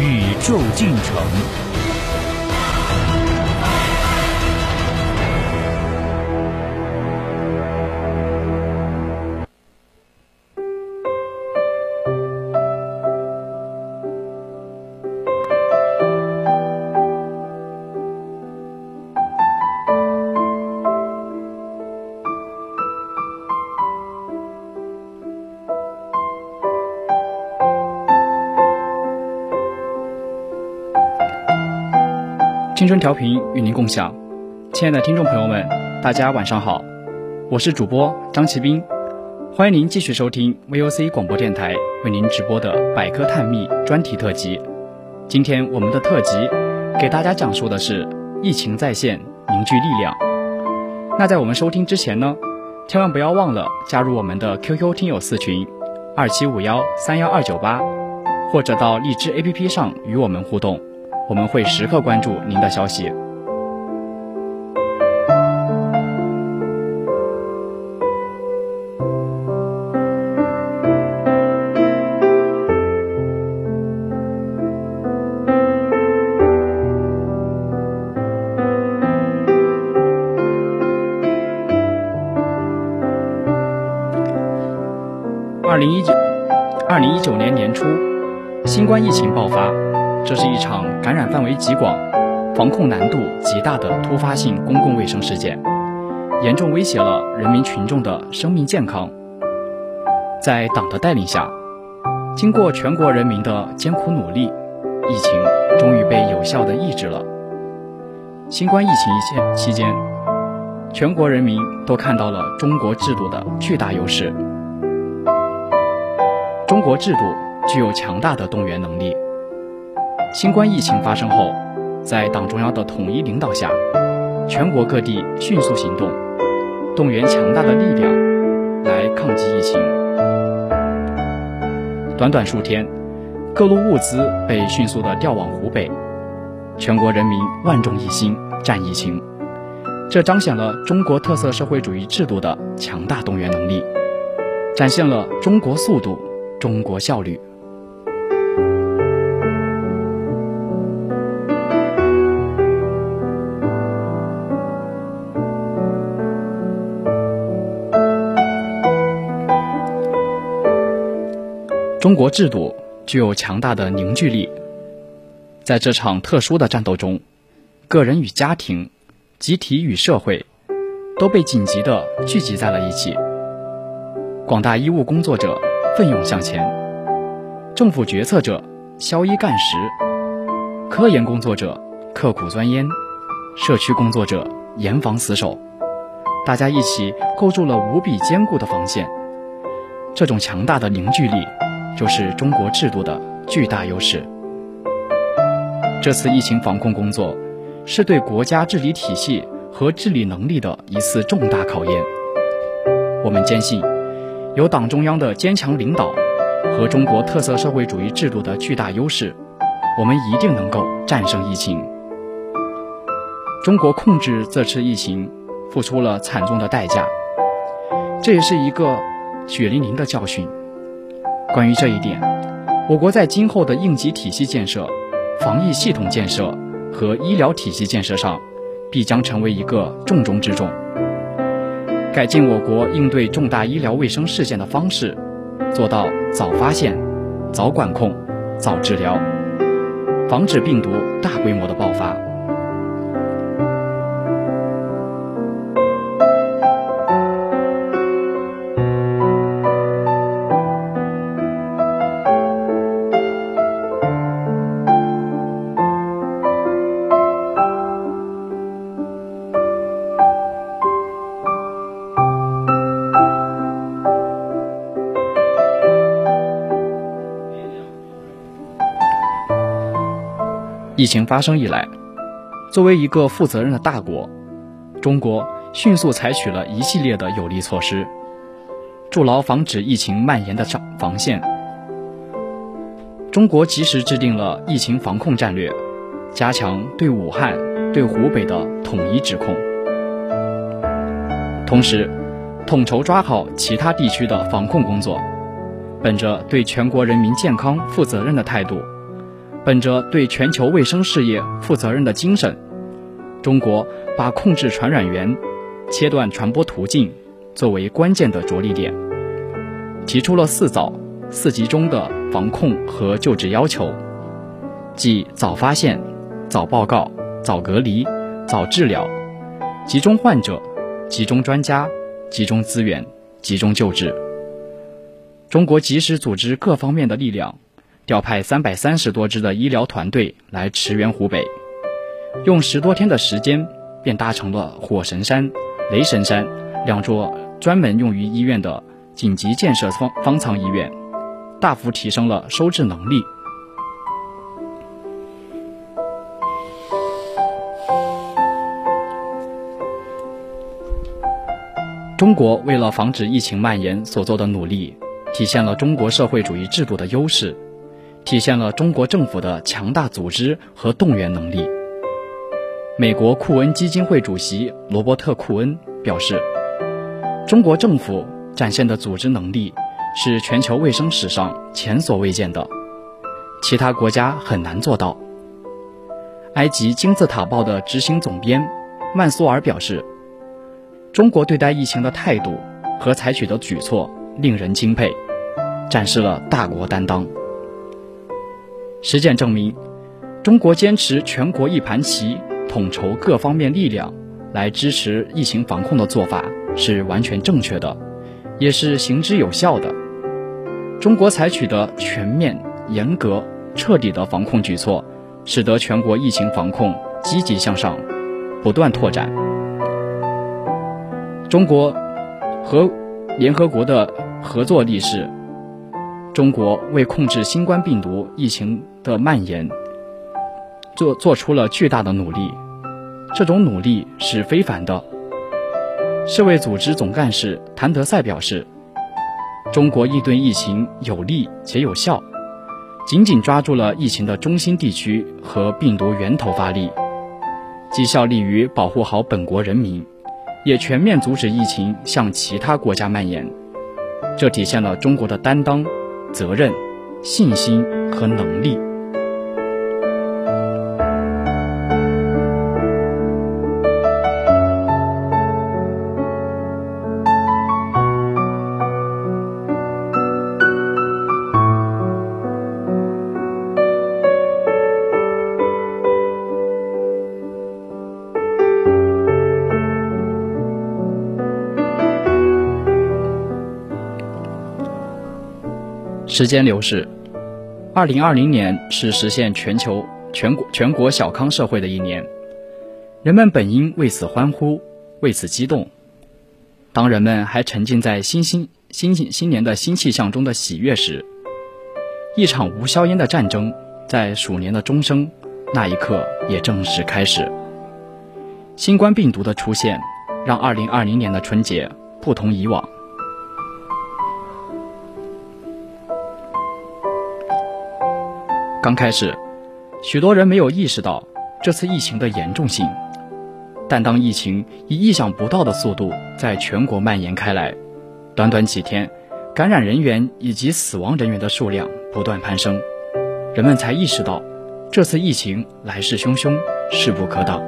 宇宙进程。青春调频与您共享，亲爱的听众朋友们，大家晚上好，我是主播张奇斌，欢迎您继续收听 VOC 广播电台为您直播的百科探秘专题特辑。今天我们的特辑给大家讲述的是疫情在线凝聚力量。那在我们收听之前呢，千万不要忘了加入我们的 QQ 听友四群二七五幺三幺二九八，或者到荔枝 APP 上与我们互动。我们会时刻关注您的消息。二零一九，二零一九年年初，新冠疫情爆发。这是一场感染范围极广、防控难度极大的突发性公共卫生事件，严重威胁了人民群众的生命健康。在党的带领下，经过全国人民的艰苦努力，疫情终于被有效的抑制了。新冠疫情期间，全国人民都看到了中国制度的巨大优势。中国制度具有强大的动员能力。新冠疫情发生后，在党中央的统一领导下，全国各地迅速行动，动员强大的力量来抗击疫情。短短数天，各路物资被迅速的调往湖北，全国人民万众一心战疫情，这彰显了中国特色社会主义制度的强大动员能力，展现了中国速度、中国效率。中国制度具有强大的凝聚力，在这场特殊的战斗中，个人与家庭、集体与社会都被紧急地聚集在了一起。广大医务工作者奋勇向前，政府决策者消衣干食，科研工作者刻苦钻研，社区工作者严防死守，大家一起构筑了无比坚固的防线。这种强大的凝聚力。就是中国制度的巨大优势。这次疫情防控工作，是对国家治理体系和治理能力的一次重大考验。我们坚信，有党中央的坚强领导和中国特色社会主义制度的巨大优势，我们一定能够战胜疫情。中国控制这次疫情，付出了惨重的代价，这也是一个血淋淋的教训。关于这一点，我国在今后的应急体系建设、防疫系统建设和医疗体系建设上，必将成为一个重中之重。改进我国应对重大医疗卫生事件的方式，做到早发现、早管控、早治疗，防止病毒大规模的爆发。疫情发生以来，作为一个负责任的大国，中国迅速采取了一系列的有力措施，筑牢防止疫情蔓延的防防线。中国及时制定了疫情防控战略，加强对武汉、对湖北的统一指控，同时统筹抓好其他地区的防控工作。本着对全国人民健康负责任的态度，本着对全球卫生事业负责任的精神，中国把控制传染源、切断传播途径作为关键的着力点，提出了“四早”、“四集中”的防控和救治要求，即早发现、早报告、早隔离、早治疗，集中患者、集中专家、集中资源、集中救治。中国及时组织各方面的力量，调派三百三十多支的医疗团队来驰援湖北，用十多天的时间，便搭成了火神山、雷神山两座专门用于医院的紧急建设方方舱医院，大幅提升了收治能力。中国为了防止疫情蔓延所做的努力。体现了中国社会主义制度的优势，体现了中国政府的强大组织和动员能力。美国库恩基金会主席罗伯特·库恩表示：“中国政府展现的组织能力是全球卫生史上前所未见的，其他国家很难做到。”埃及金字塔报的执行总编曼苏尔表示：“中国对待疫情的态度和采取的举措。”令人钦佩，展示了大国担当。实践证明，中国坚持全国一盘棋，统筹各方面力量来支持疫情防控的做法是完全正确的，也是行之有效的。中国采取的全面、严格、彻底的防控举措，使得全国疫情防控积极向上，不断拓展。中国和联合国的。合作历史，中国为控制新冠病毒疫情的蔓延，做做出了巨大的努力。这种努力是非凡的。世卫组织总干事谭德赛表示，中国应对疫情有力且有效，紧紧抓住了疫情的中心地区和病毒源头发力，既效力于保护好本国人民，也全面阻止疫情向其他国家蔓延。这体现了中国的担当、责任、信心和能力。时间流逝，二零二零年是实现全球全国全国小康社会的一年，人们本应为此欢呼，为此激动。当人们还沉浸在新新新新新年的新气象中的喜悦时，一场无硝烟的战争在鼠年的钟声那一刻也正式开始。新冠病毒的出现，让二零二零年的春节不同以往。刚开始，许多人没有意识到这次疫情的严重性，但当疫情以意想不到的速度在全国蔓延开来，短短几天，感染人员以及死亡人员的数量不断攀升，人们才意识到这次疫情来势汹汹，势不可挡。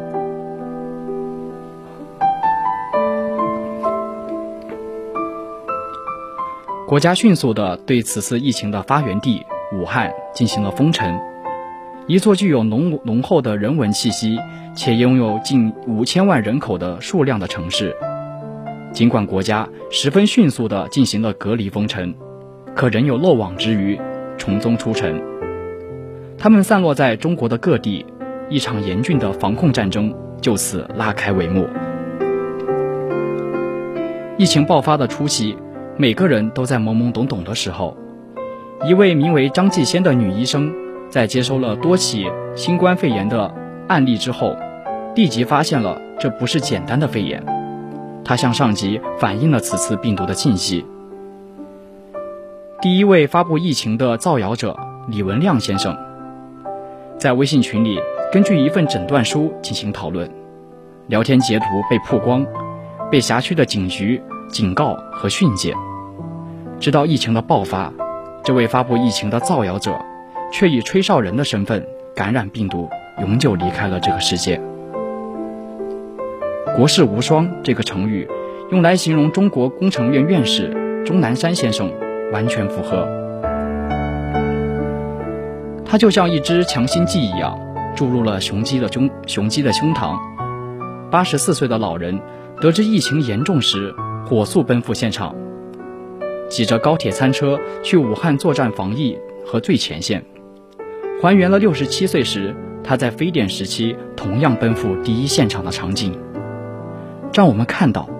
国家迅速地对此次疫情的发源地。武汉进行了封城，一座具有浓浓厚的人文气息且拥有近五千万人口的数量的城市。尽管国家十分迅速地进行了隔离封城，可仍有漏网之鱼从中出城。他们散落在中国的各地，一场严峻的防控战争就此拉开帷幕。疫情爆发的初期，每个人都在懵懵懂懂的时候。一位名为张继先的女医生，在接收了多起新冠肺炎的案例之后，立即发现了这不是简单的肺炎。她向上级反映了此次病毒的信息。第一位发布疫情的造谣者李文亮先生，在微信群里根据一份诊断书进行讨论，聊天截图被曝光，被辖区的警局警告和训诫。直到疫情的爆发，这位发布疫情的造谣者，却以吹哨人的身份感染病毒，永久离开了这个世界。国士无双这个成语，用来形容中国工程院院士钟南山先生，完全符合。他就像一支强心剂一样，注入了雄鸡的胸雄鸡的胸膛。八十四岁的老人得知疫情严重时，火速奔赴现场。挤着高铁餐车去武汉作战防疫和最前线，还原了六十七岁时他在非典时期同样奔赴第一现场的场景，让我们看到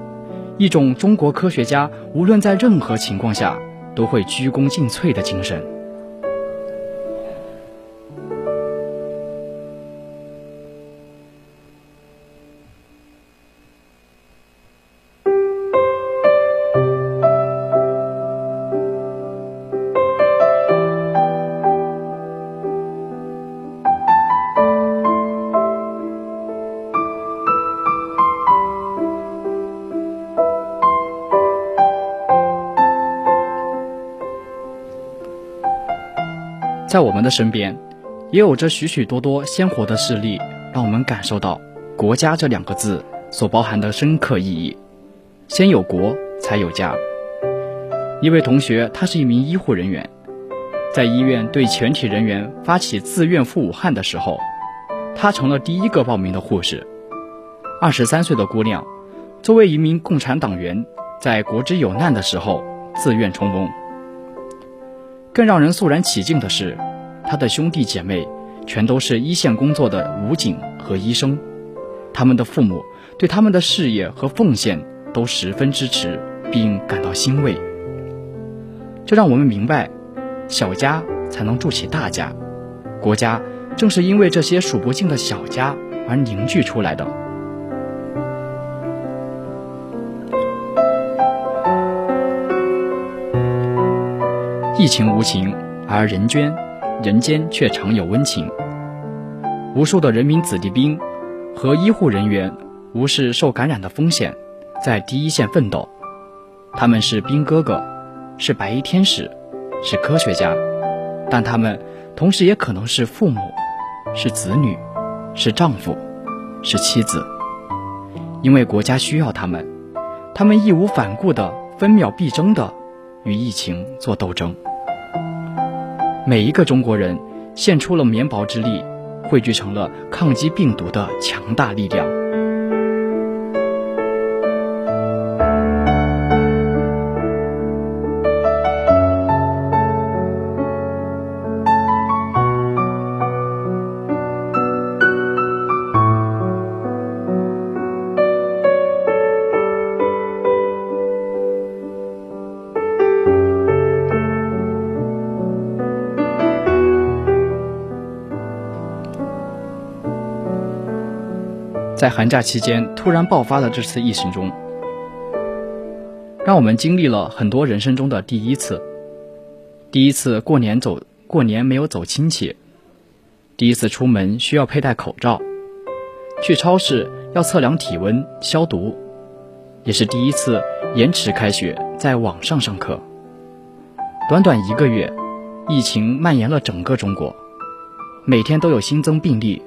一种中国科学家无论在任何情况下都会鞠躬尽瘁的精神。在我们的身边，也有着许许多多鲜活的事例，让我们感受到“国家”这两个字所包含的深刻意义。先有国，才有家。一位同学，他是一名医护人员，在医院对全体人员发起自愿赴武汉的时候，他成了第一个报名的护士。二十三岁的姑娘，作为一名共产党员，在国之有难的时候自愿冲锋。更让人肃然起敬的是，他的兄弟姐妹全都是一线工作的武警和医生，他们的父母对他们的事业和奉献都十分支持，并感到欣慰。这让我们明白，小家才能筑起大家，国家正是因为这些数不尽的小家而凝聚出来的。疫情无情，而人间人间却常有温情。无数的人民子弟兵和医护人员无视受感染的风险，在第一线奋斗。他们是兵哥哥，是白衣天使，是科学家，但他们同时也可能是父母，是子女，是丈夫，是妻子。因为国家需要他们，他们义无反顾的、分秒必争的与疫情做斗争。每一个中国人献出了绵薄之力，汇聚成了抗击病毒的强大力量。在寒假期间突然爆发的这次疫情中，让我们经历了很多人生中的第一次：第一次过年走过年没有走亲戚；第一次出门需要佩戴口罩；去超市要测量体温、消毒；也是第一次延迟开学，在网上上课。短短一个月，疫情蔓延了整个中国，每天都有新增病例，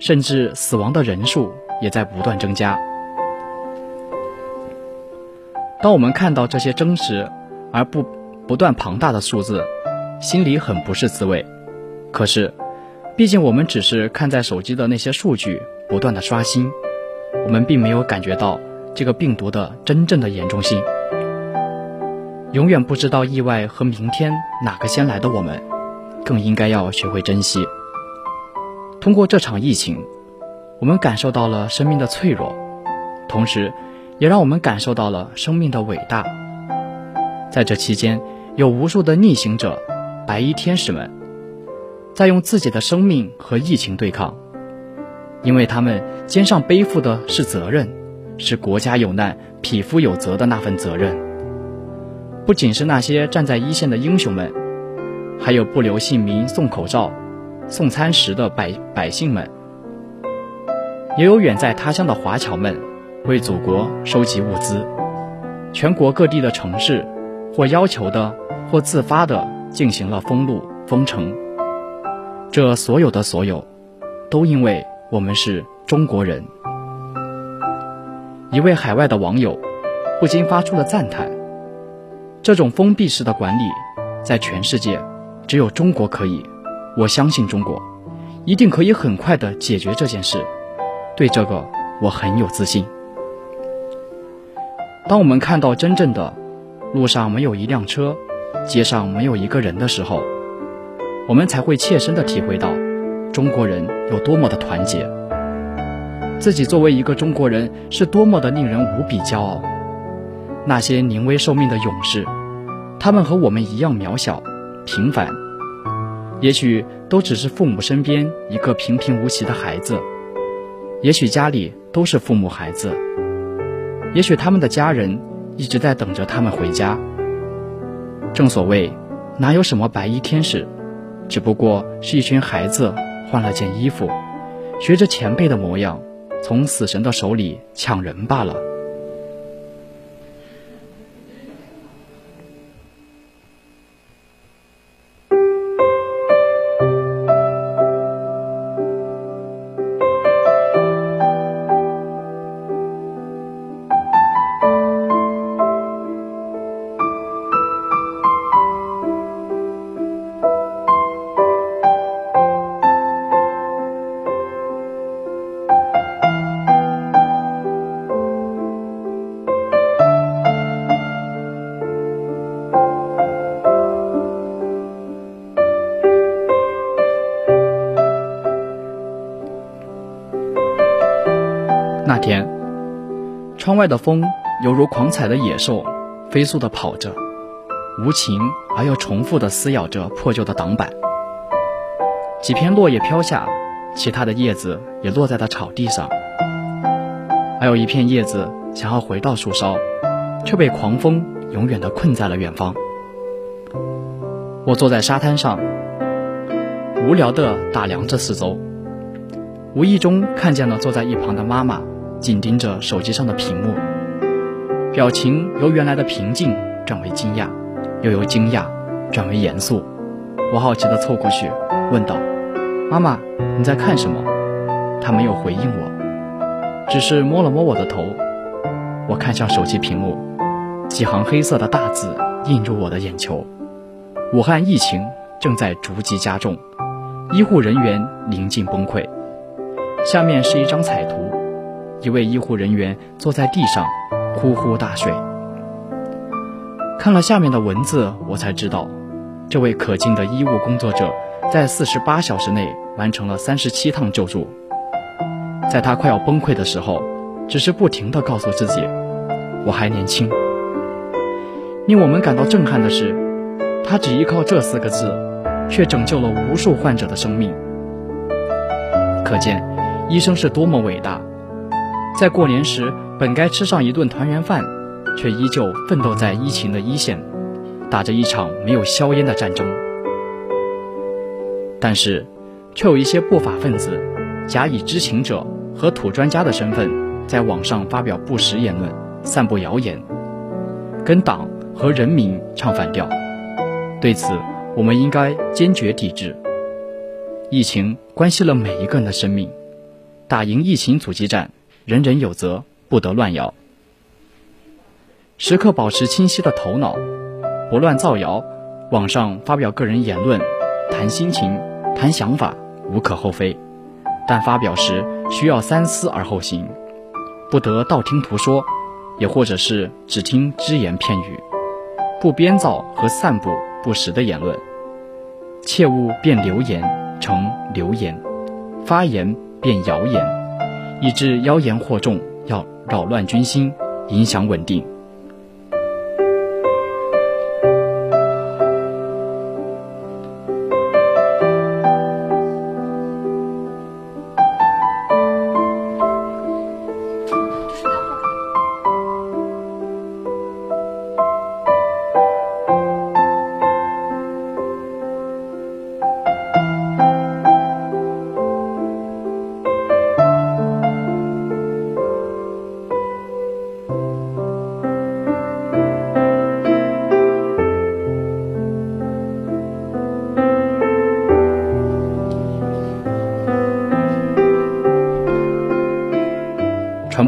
甚至死亡的人数。也在不断增加。当我们看到这些真实而不不断庞大的数字，心里很不是滋味。可是，毕竟我们只是看在手机的那些数据不断的刷新，我们并没有感觉到这个病毒的真正的严重性。永远不知道意外和明天哪个先来的我们，更应该要学会珍惜。通过这场疫情。我们感受到了生命的脆弱，同时，也让我们感受到了生命的伟大。在这期间，有无数的逆行者、白衣天使们，在用自己的生命和疫情对抗，因为他们肩上背负的是责任，是国家有难、匹夫有责的那份责任。不仅是那些站在一线的英雄们，还有不留姓名送口罩、送餐食的百百姓们，也有远在他乡的华侨们，为祖国收集物资。全国各地的城市，或要求的，或自发的，进行了封路、封城。这所有的所有，都因为我们是中国人。一位海外的网友不禁发出了赞叹：这种封闭式的管理，在全世界只有中国可以。我相信中国一定可以很快的解决这件事。对这个，我很有自信。当我们看到真正的路上没有一辆车，街上没有一个人的时候，我们才会切身的体会到中国人有多么的团结。自己作为一个中国人是多么的令人无比骄傲。那些临危受命的勇士，他们和我们一样渺小、平凡，也许都只是父母身边一个平平无奇的孩子，也许家里都是父母孩子。也许他们的家人一直在等着他们回家。正所谓，哪有什么白衣天使，只不过是一群孩子换了件衣服，学着前辈的模样，从死神的手里抢人罢了。窗外的风犹如狂踩的野兽，飞速地跑着，无情而又重复地撕咬着破旧的挡板。几片落叶飘下，其他的叶子也落在了草地上。还有一片叶子想要回到树梢，却被狂风永远地困在了远方。我坐在沙滩上，无聊地打量着四周，无意中看见了坐在一旁的妈妈。紧盯着手机上的屏幕，表情由原来的平静转为惊讶，又由惊讶转为严肃。我好奇地凑过去问道：“妈妈，你在看什么？”她没有回应我，只是摸了摸我的头。我看向手机屏幕，几行黑色的大字映入我的眼球：“武汉疫情正在逐级加重，医护人员临近崩溃。”下面是一张彩图。一位医护人员坐在地上，呼呼大睡。看了下面的文字，我才知道，这位可敬的医务工作者在四十八小时内完成了三十七趟救助。在他快要崩溃的时候，只是不停地告诉自己：“我还年轻。”令我们感到震撼的是，他只依靠这四个字，却拯救了无数患者的生命。可见，医生是多么伟大。在过年时，本该吃上一顿团圆饭，却依旧奋斗在疫情的一线，打着一场没有硝烟的战争。但是，却有一些不法分子，假以知情者和土专家的身份，在网上发表不实言论，散布谣言，跟党和人民唱反调。对此，我们应该坚决抵制。疫情关系了每一个人的生命，打赢疫情阻击战。人人有责，不得乱谣。时刻保持清晰的头脑，不乱造谣。网上发表个人言论，谈心情，谈想法，无可厚非。但发表时需要三思而后行，不得道听途说，也或者是只听只言片语，不编造和散布不实的言论。切勿变流言成流言，发言变谣言。以致妖言惑众，要扰乱军心，影响稳定。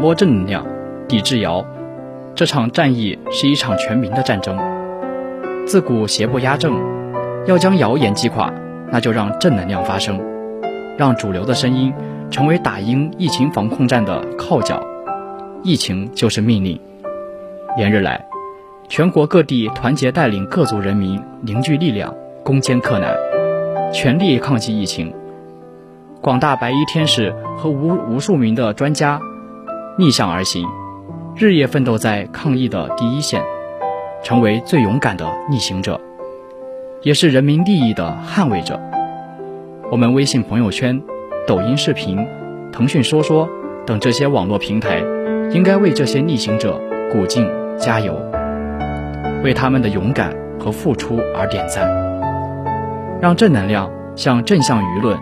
播正能量，抵制谣。这场战役是一场全民的战争。自古邪不压正，要将谣言击垮，那就让正能量发声，让主流的声音成为打赢疫情防控战的靠脚。疫情就是命令。连日来，全国各地团结带领各族人民凝聚力量，攻坚克难，全力抗击疫情。广大白衣天使和无无数名的专家逆向而行，日夜奋斗在抗疫的第一线，成为最勇敢的逆行者，也是人民利益的捍卫者。我们微信朋友圈、抖音视频、腾讯说说等这些网络平台。应该为这些逆行者鼓劲加油，为他们的勇敢和付出而点赞，让正能量向正向舆论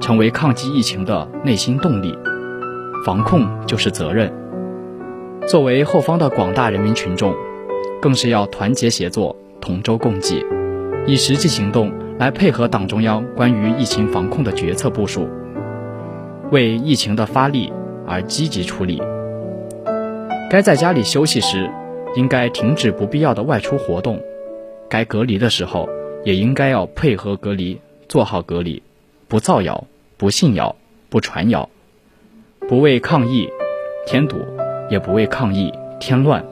成为抗击疫情的内心动力。防控就是责任，作为后方的广大人民群众，更是要团结协作，同舟共济，以实际行动来配合党中央关于疫情防控的决策部署，为疫情的发力而积极处理。该在家里休息时，应该停止不必要的外出活动；该隔离的时候，也应该要配合隔离，做好隔离，不造谣，不信谣，不传谣，不为抗疫添堵，也不为抗疫添乱。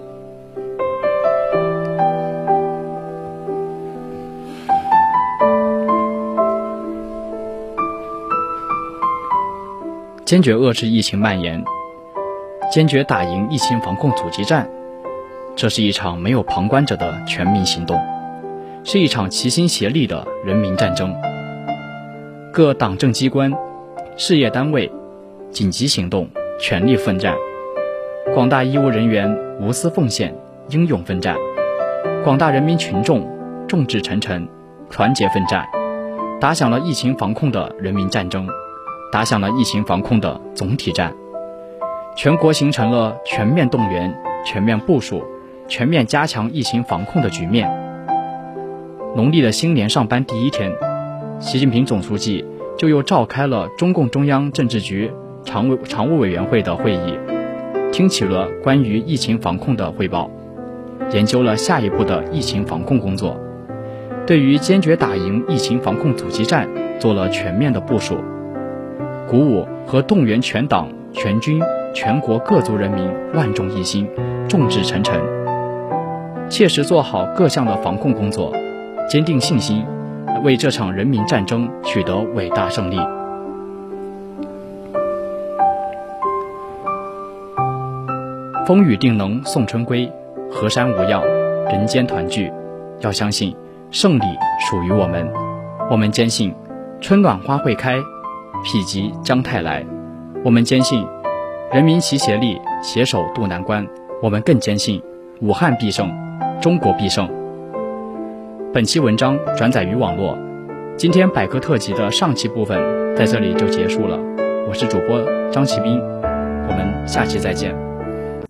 坚决遏制疫情蔓延。坚决打赢疫情防控阻击战，这是一场没有旁观者的全民行动，是一场齐心协力的人民战争。各党政机关、事业单位紧急行动，全力奋战；广大医务人员无私奉献，英勇奋战；广大人民群众众志成城，团结奋战，打响了疫情防控的人民战争，打响了疫情防控的总体战。全国形成了全面动员、全面部署、全面加强疫情防控的局面。农历的新年上班第一天，习近平总书记就又召开了中共中央政治局常委常务委员会的会议，听取了关于疫情防控的汇报，研究了下一步的疫情防控工作，对于坚决打赢疫情防控阻击战做了全面的部署，鼓舞和动员全党全军。全国各族人民万众一心，众志成城，切实做好各项的防控工作，坚定信心，为这场人民战争取得伟大胜利。风雨定能送春归，河山无恙，人间团聚。要相信，胜利属于我们。我们坚信，春暖花会开，否极将泰来。我们坚信。人民齐协力，携手渡难关。我们更坚信，武汉必胜，中国必胜。本期文章转载于网络。今天百科特辑的上期部分在这里就结束了。我是主播张启斌，我们下期再见。